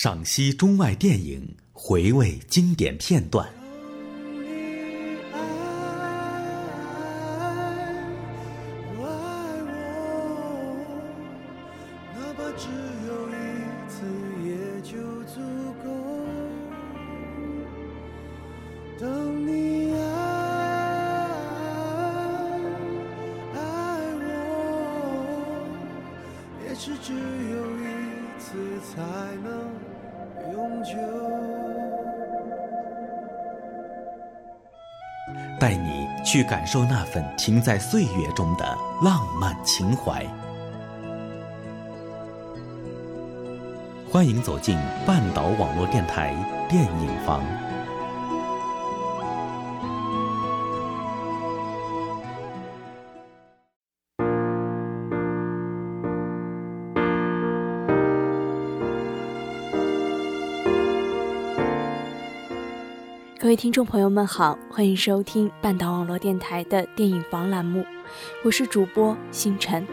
赏析中外电影，回味经典片段。感受那份停在岁月中的浪漫情怀。欢迎走进半岛网络电台电影房。听众朋友们好，欢迎收听半岛网络电台的电影房栏目，我是主播星辰。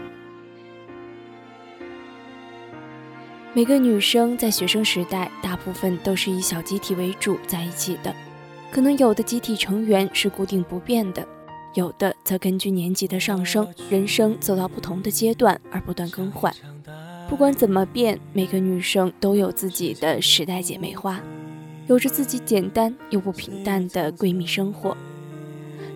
每个女生在学生时代，大部分都是以小集体为主在一起的，可能有的集体成员是固定不变的，有的则根据年纪的上升，人生走到不同的阶段而不断更换。不管怎么变，每个女生都有自己的时代姐妹花。有着自己简单又不平淡的闺蜜生活，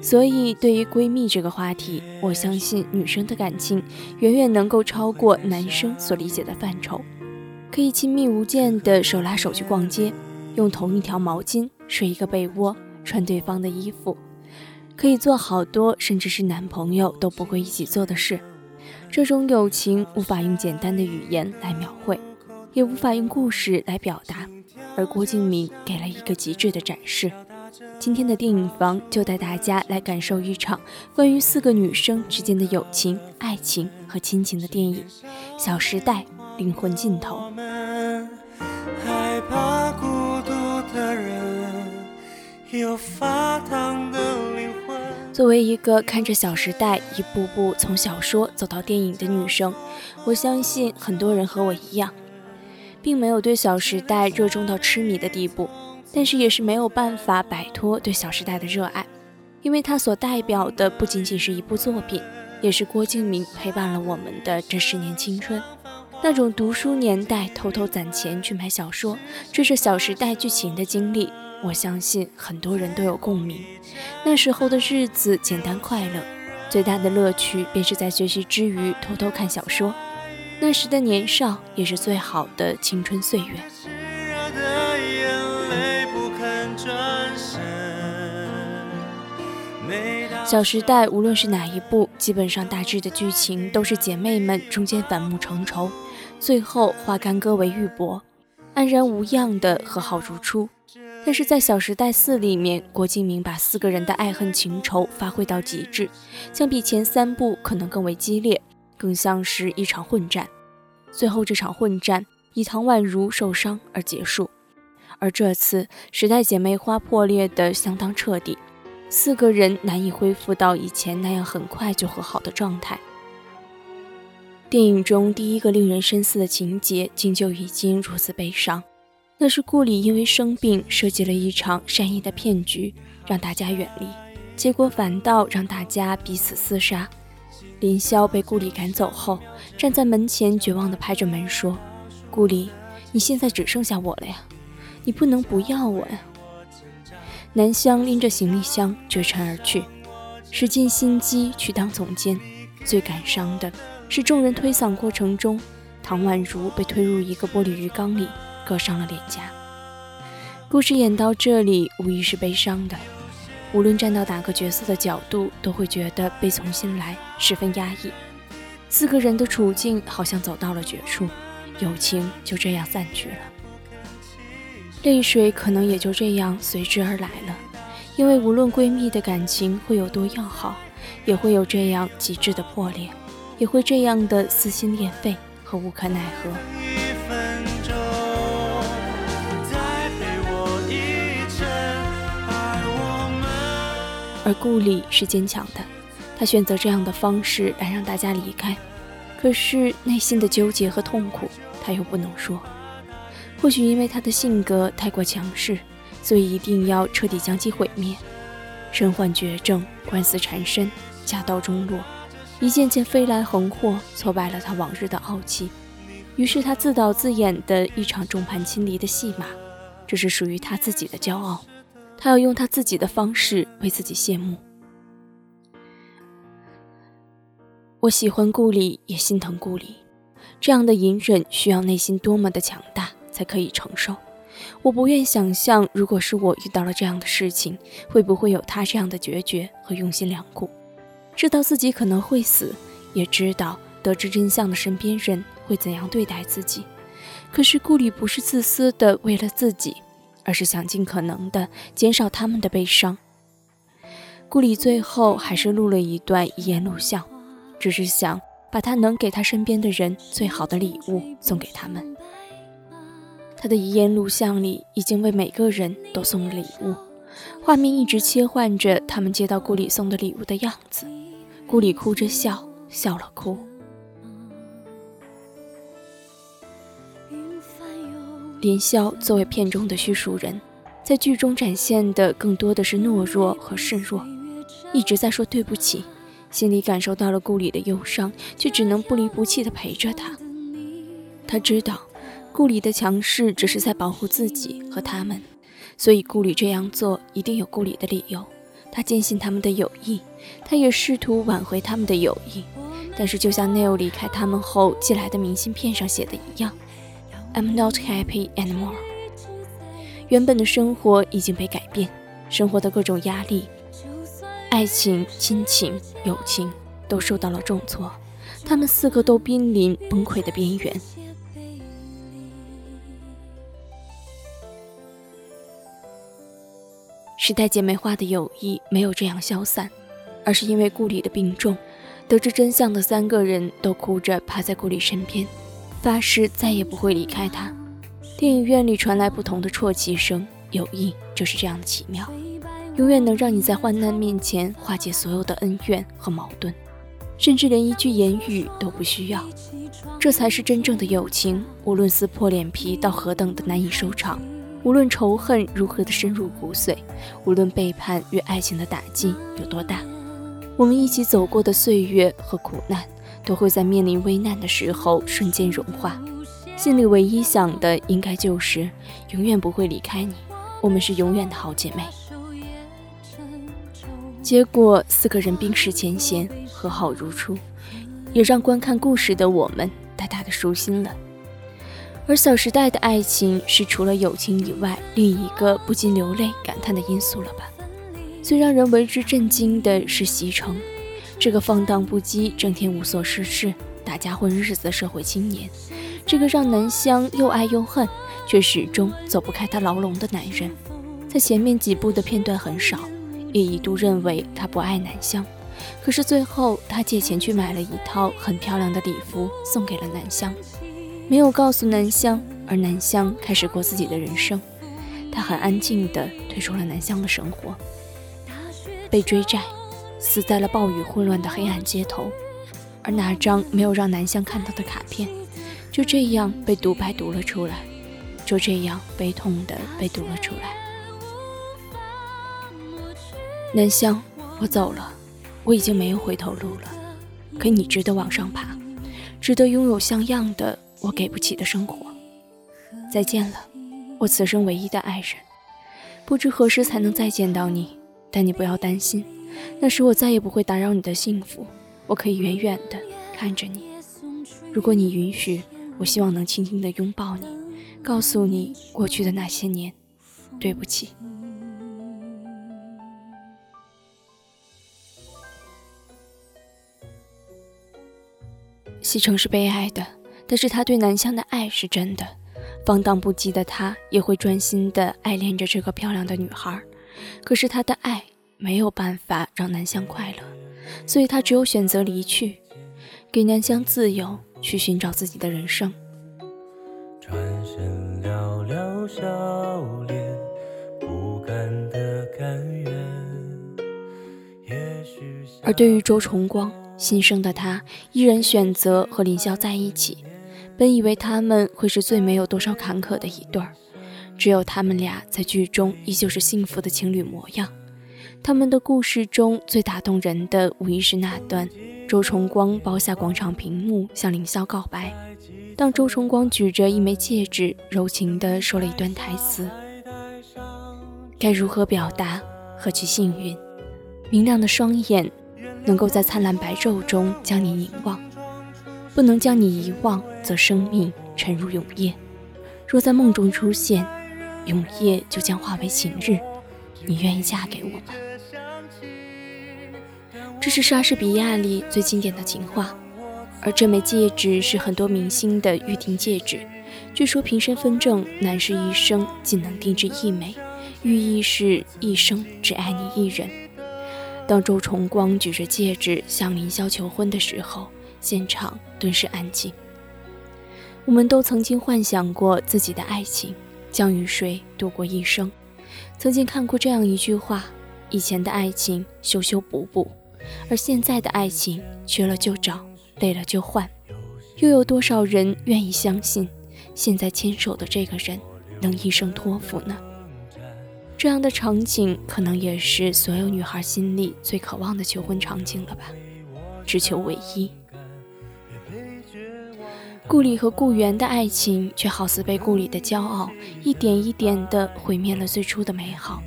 所以对于闺蜜这个话题，我相信女生的感情远远能够超过男生所理解的范畴。可以亲密无间的手拉手去逛街，用同一条毛巾睡一个被窝，穿对方的衣服，可以做好多甚至是男朋友都不会一起做的事。这种友情无法用简单的语言来描绘，也无法用故事来表达。而郭敬明给了一个极致的展示。今天的电影房就带大家来感受一场关于四个女生之间的友情、爱情和亲情的电影《小时代》灵魂尽头。作为一个看着《小时代》一步步从小说走到电影的女生，我相信很多人和我一样。并没有对《小时代》热衷到痴迷的地步，但是也是没有办法摆脱对《小时代》的热爱，因为它所代表的不仅仅是一部作品，也是郭敬明陪伴了我们的这十年青春。那种读书年代偷偷攒钱去买小说，追着《小时代》剧情的经历，我相信很多人都有共鸣。那时候的日子简单快乐，最大的乐趣便是在学习之余偷偷看小说。那时的年少也是最好的青春岁月。《小时代》无论是哪一部，基本上大致的剧情都是姐妹们中间反目成仇，最后化干戈为玉帛，安然无恙的和好如初。但是在《小时代四》里面，郭敬明把四个人的爱恨情仇发挥到极致，相比前三部可能更为激烈。更像是一场混战，最后这场混战以唐宛如受伤而结束。而这次时代姐妹花破裂的相当彻底，四个人难以恢复到以前那样很快就和好的状态。电影中第一个令人深思的情节，竟就已经如此悲伤。那是顾里因为生病设计了一场善意的骗局，让大家远离，结果反倒让大家彼此厮杀。林霄被顾里赶走后，站在门前绝望地拍着门说：“顾里，你现在只剩下我了呀，你不能不要我呀。”南湘拎着行李箱绝尘而去，使尽心机去当总监。最感伤的是，众人推搡过程中，唐宛如被推入一个玻璃鱼缸里，割伤了脸颊。故事演到这里，无疑是悲伤的。无论站到哪个角色的角度，都会觉得被重新来，十分压抑。四个人的处境好像走到了绝处，友情就这样散去了，泪水可能也就这样随之而来了。因为无论闺蜜的感情会有多要好，也会有这样极致的破裂，也会这样的撕心裂肺和无可奈何。而顾里是坚强的，他选择这样的方式来让大家离开，可是内心的纠结和痛苦，他又不能说。或许因为他的性格太过强势，所以一定要彻底将其毁灭。身患绝症，官司缠身，家道中落，一件件飞来横祸挫败了他往日的傲气。于是他自导自演的一场众叛亲离的戏码，这是属于他自己的骄傲。他要用他自己的方式为自己谢幕。我喜欢顾里，也心疼顾里。这样的隐忍需要内心多么的强大才可以承受？我不愿想象，如果是我遇到了这样的事情，会不会有他这样的决绝和用心良苦？知道自己可能会死，也知道得知真相的身边人会怎样对待自己。可是顾里不是自私的为了自己，而是想尽可能的减少他们的悲伤。顾里最后还是录了一段遗言录像，只是想。把他能给他身边的人最好的礼物送给他们。他的遗言录像里已经为每个人都送了礼物，画面一直切换着他们接到顾里送的礼物的样子。顾里哭着笑，笑了哭。林霄作为片中的叙述人，在剧中展现的更多的是懦弱和示弱，一直在说对不起。心里感受到了顾里的忧伤，却只能不离不弃地陪着他。他知道，顾里的强势只是在保护自己和他们，所以顾里这样做一定有顾里的理由。他坚信他们的友谊，他也试图挽回他们的友谊。但是，就像 Neil 离开他们后寄来的明信片上写的一样：“I'm not happy anymore。”原本的生活已经被改变，生活的各种压力。爱情、亲情、友情都受到了重挫，他们四个都濒临崩溃的边缘。时代姐妹花的友谊没有这样消散，而是因为顾里的病重，得知真相的三个人都哭着趴在顾里身边，发誓再也不会离开他。电影院里传来不同的啜泣声，友谊就是这样的奇妙。永远能让你在患难面前化解所有的恩怨和矛盾，甚至连一句言语都不需要。这才是真正的友情。无论撕破脸皮到何等的难以收场，无论仇恨如何的深入骨髓，无论背叛与爱情的打击有多大，我们一起走过的岁月和苦难，都会在面临危难的时候瞬间融化。心里唯一想的，应该就是永远不会离开你。我们是永远的好姐妹。结果四个人冰释前嫌，和好如初，也让观看故事的我们大大的舒心了。而《小时代》的爱情是除了友情以外另一个不禁流泪感叹的因素了吧？最让人为之震惊的是西城，这个放荡不羁、整天无所事事、打架混日子的社会青年，这个让南湘又爱又恨，却始终走不开他牢笼的男人，在前面几部的片段很少。也一度认为他不爱南湘，可是最后他借钱去买了一套很漂亮的礼服送给了南湘，没有告诉南湘，而南湘开始过自己的人生。他很安静地退出了南湘的生活，被追债，死在了暴雨混乱的黑暗街头，而那张没有让南湘看到的卡片，就这样被独白读了出来，就这样悲痛的被读了出来。南湘，我走了，我已经没有回头路了。可你值得往上爬，值得拥有像样的我给不起的生活。再见了，我此生唯一的爱人。不知何时才能再见到你，但你不要担心，那时我再也不会打扰你的幸福。我可以远远的看着你。如果你允许，我希望能轻轻的拥抱你，告诉你过去的那些年，对不起。西城是悲哀的，但是他对南湘的爱是真的。放荡不羁的他也会专心的爱恋着这个漂亮的女孩，可是他的爱没有办法让南湘快乐，所以他只有选择离去，给南湘自由，去寻找自己的人生。转身寥寥笑脸，不甘的甘愿。而对于周崇光。新生的他依然选择和林霄在一起，本以为他们会是最没有多少坎坷的一对儿，只有他们俩在剧中依旧是幸福的情侣模样。他们的故事中最打动人的，无疑是那段周崇光包下广场屏幕向凌霄告白。当周崇光举着一枚戒指，柔情地说了一段台词：“该如何表达？何其幸运！明亮的双眼，能够在灿烂白昼中将你凝望；不能将你遗忘，则生命沉入永夜。若在梦中出现，永夜就将化为晴日。你愿意嫁给我吗？”这是莎士比亚里最经典的情话，而这枚戒指是很多明星的预定戒指。据说凭身份证，男士一生仅能定制一枚，寓意是一生只爱你一人。当周崇光举着戒指向凌霄求婚的时候，现场顿时安静。我们都曾经幻想过自己的爱情将与谁度过一生，曾经看过这样一句话：以前的爱情修修补补。而现在的爱情，缺了就找，累了就换，又有多少人愿意相信，现在牵手的这个人能一生托付呢？这样的场景，可能也是所有女孩心里最渴望的求婚场景了吧？只求唯一。顾里和顾源的爱情，却好似被顾里的骄傲一点一点地毁灭了最初的美好。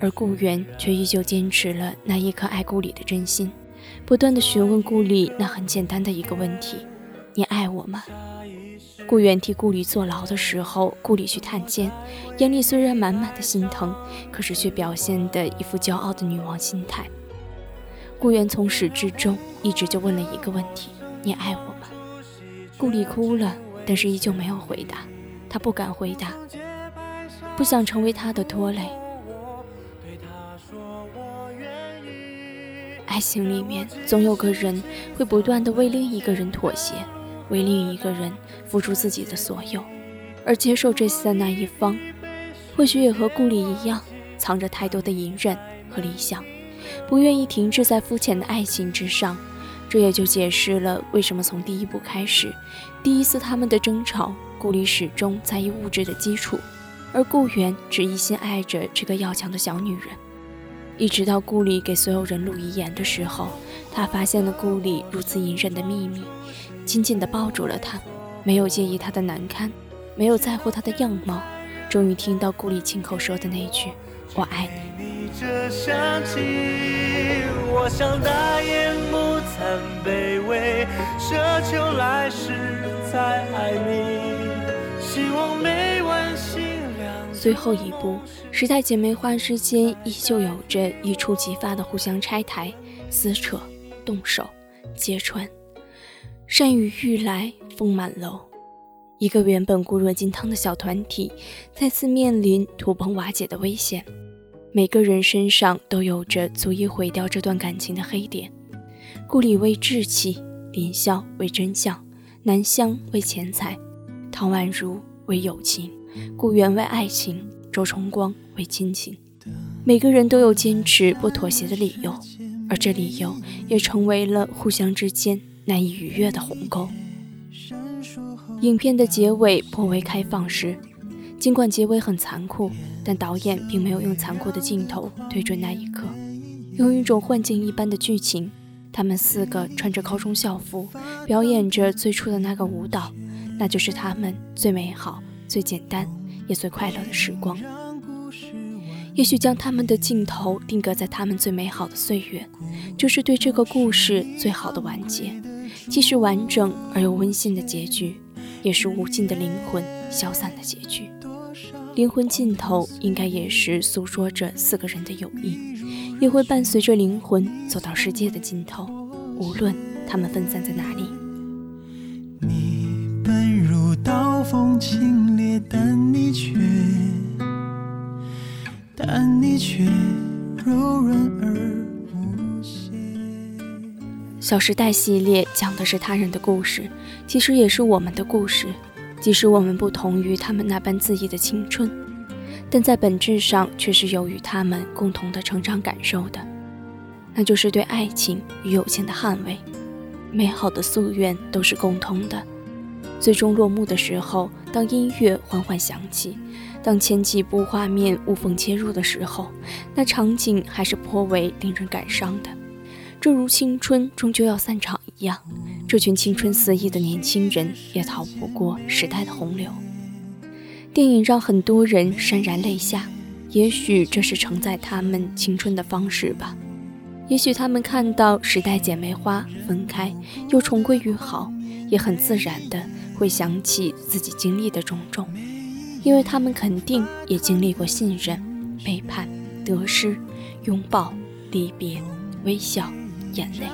而顾源却依旧坚持了那一颗爱顾里的真心，不断的询问顾里那很简单的一个问题：“你爱我吗？”顾源替顾里坐牢的时候，顾里去探监，眼里虽然满满的心疼，可是却表现的一副骄傲的女王心态。顾源从始至终一直就问了一个问题：“你爱我吗？”顾里哭了，但是依旧没有回答，他不敢回答，不想成为他的拖累。爱情里面总有个人会不断的为另一个人妥协，为另一个人付出自己的所有，而接受这些的那一方，或许也和顾里一样，藏着太多的隐忍和理想，不愿意停滞在肤浅的爱情之上。这也就解释了为什么从第一部开始，第一次他们的争吵，顾里始终在意物质的基础，而顾源只一心爱着这个要强的小女人。一直到顾里给所有人录遗言的时候，他发现了顾里如此隐忍的秘密，紧紧地抱住了他，没有介意他的难堪，没有在乎他的样貌。终于听到顾里亲口说的那句“我爱你”。我想大言不惭卑微，奢求来世再爱你，希望每。最后一步，时代姐妹花之间依旧有着一触即发的互相拆台、撕扯、动手、揭穿。山雨欲来风满楼，一个原本固若金汤的小团体，再次面临土崩瓦解的危险。每个人身上都有着足以毁掉这段感情的黑点。顾里为志气，林萧为真相，南湘为钱财，唐宛如为友情。顾源为爱情，周崇光为亲情，每个人都有坚持不妥协的理由，而这理由也成为了互相之间难以逾越的鸿沟。影片的结尾颇为开放式，尽管结尾很残酷，但导演并没有用残酷的镜头对准那一刻，用一种幻境一般的剧情，他们四个穿着高中校服，表演着最初的那个舞蹈，那就是他们最美好。最简单也最快乐的时光，也许将他们的镜头定格在他们最美好的岁月，就是对这个故事最好的完结。既是完整而又温馨的结局，也是无尽的灵魂消散的结局。灵魂尽头应该也是诉说着四个人的友谊，也会伴随着灵魂走到世界的尽头，无论他们分散在哪里。你本如刀锋清冽，但你却，但你却柔软而无邪。小时代系列讲的是他人的故事，其实也是我们的故事。即使我们不同于他们那般恣意的青春，但在本质上却是有与他们共同的成长感受的，那就是对爱情与友情的捍卫。美好的夙愿都是共通的。最终落幕的时候，当音乐缓缓响起，当前几部画面无缝切入的时候，那场景还是颇为令人感伤的。正如青春终究要散场一样，这群青春肆意的年轻人也逃不过时代的洪流。电影让很多人潸然泪下，也许这是承载他们青春的方式吧。也许他们看到时代姐妹花分开又重归于好，也很自然的会想起自己经历的种种，因为他们肯定也经历过信任、背叛、得失、拥抱、离别、微笑。眼泪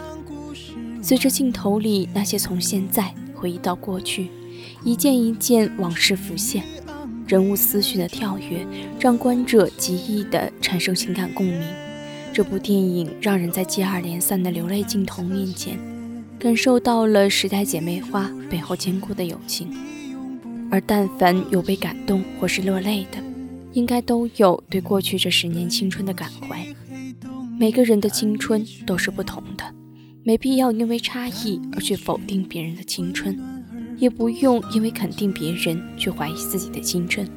随着镜头里那些从现在回忆到过去，一件一件往事浮现，人物思绪的跳跃让观者极易的产生情感共鸣。这部电影让人在接二连三的流泪镜头面前，感受到了时代姐妹花背后坚固的友情。而但凡有被感动或是落泪的，应该都有对过去这十年青春的感怀。每个人的青春都是不同的，没必要因为差异而去否定别人的青春，也不用因为肯定别人去怀疑自己的青春。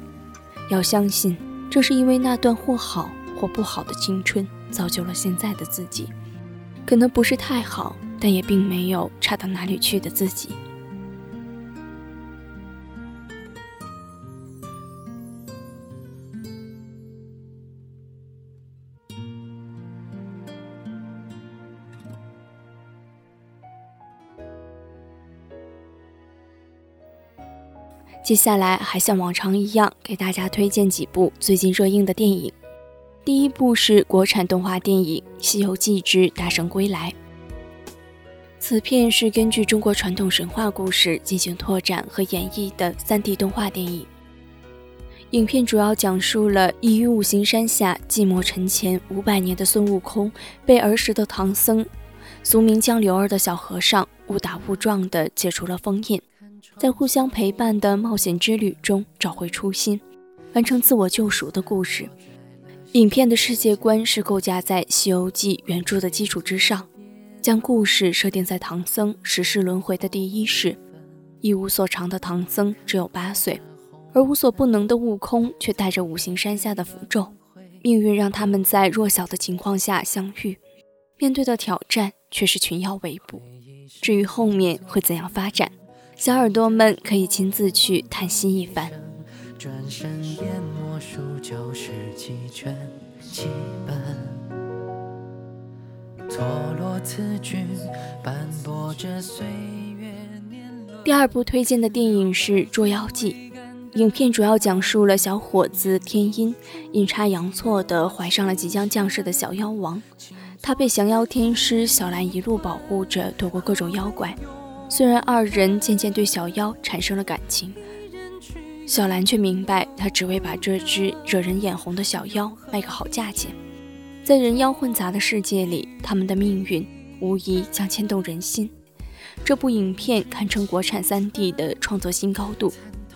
要相信，这是因为那段或好或不好的青春，造就了现在的自己。可能不是太好，但也并没有差到哪里去的自己。接下来还像往常一样给大家推荐几部最近热映的电影。第一部是国产动画电影《西游记之大圣归来》。此片是根据中国传统神话故事进行拓展和演绎的 3D 动画电影。影片主要讲述了已于五行山下寂寞沉潜五百年的孙悟空，被儿时的唐僧，俗名江流儿的小和尚误打误撞地解除了封印。在互相陪伴的冒险之旅中找回初心，完成自我救赎的故事。影片的世界观是构架在《西游记》原著的基础之上，将故事设定在唐僧十世轮回的第一世。一无所长的唐僧只有八岁，而无所不能的悟空却带着五行山下的符咒。命运让他们在弱小的情况下相遇，面对的挑战却是群妖围捕。至于后面会怎样发展？小耳朵们可以亲自去探析一番。波罗次军，斑驳着岁月第二部推荐的电影是《捉妖记》，影片主要讲述了小伙子天音阴差阳错地怀上了即将降世的小妖王，他被降妖天师小兰一路保护着，躲过各种妖怪。虽然二人渐渐对小妖产生了感情，小兰却明白，她只为把这只惹人眼红的小妖卖个好价钱。在人妖混杂的世界里，他们的命运无疑将牵动人心。这部影片堪称国产 3D 的创作新高度，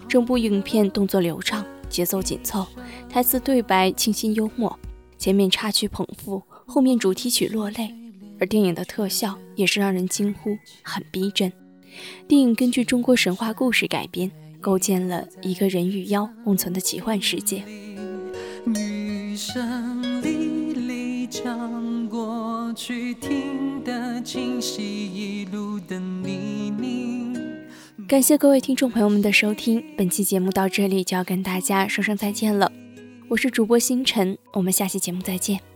整部影片动作流畅，节奏紧凑，台词对白清新幽默，前面插曲捧腹，后面主题曲落泪，而电影的特效也是让人惊呼，很逼真。电影根据中国神话故事改编，构建了一个人与妖共存的奇幻世界。像过去听得清晰，一路的感谢各位听众朋友们的收听，本期节目到这里就要跟大家说声再见了。我是主播星辰，我们下期节目再见。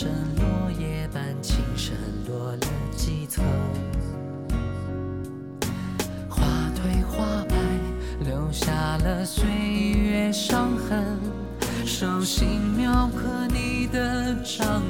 声落叶般轻声落了几层，花褪花白，留下了岁月伤痕，手心雕刻你的掌。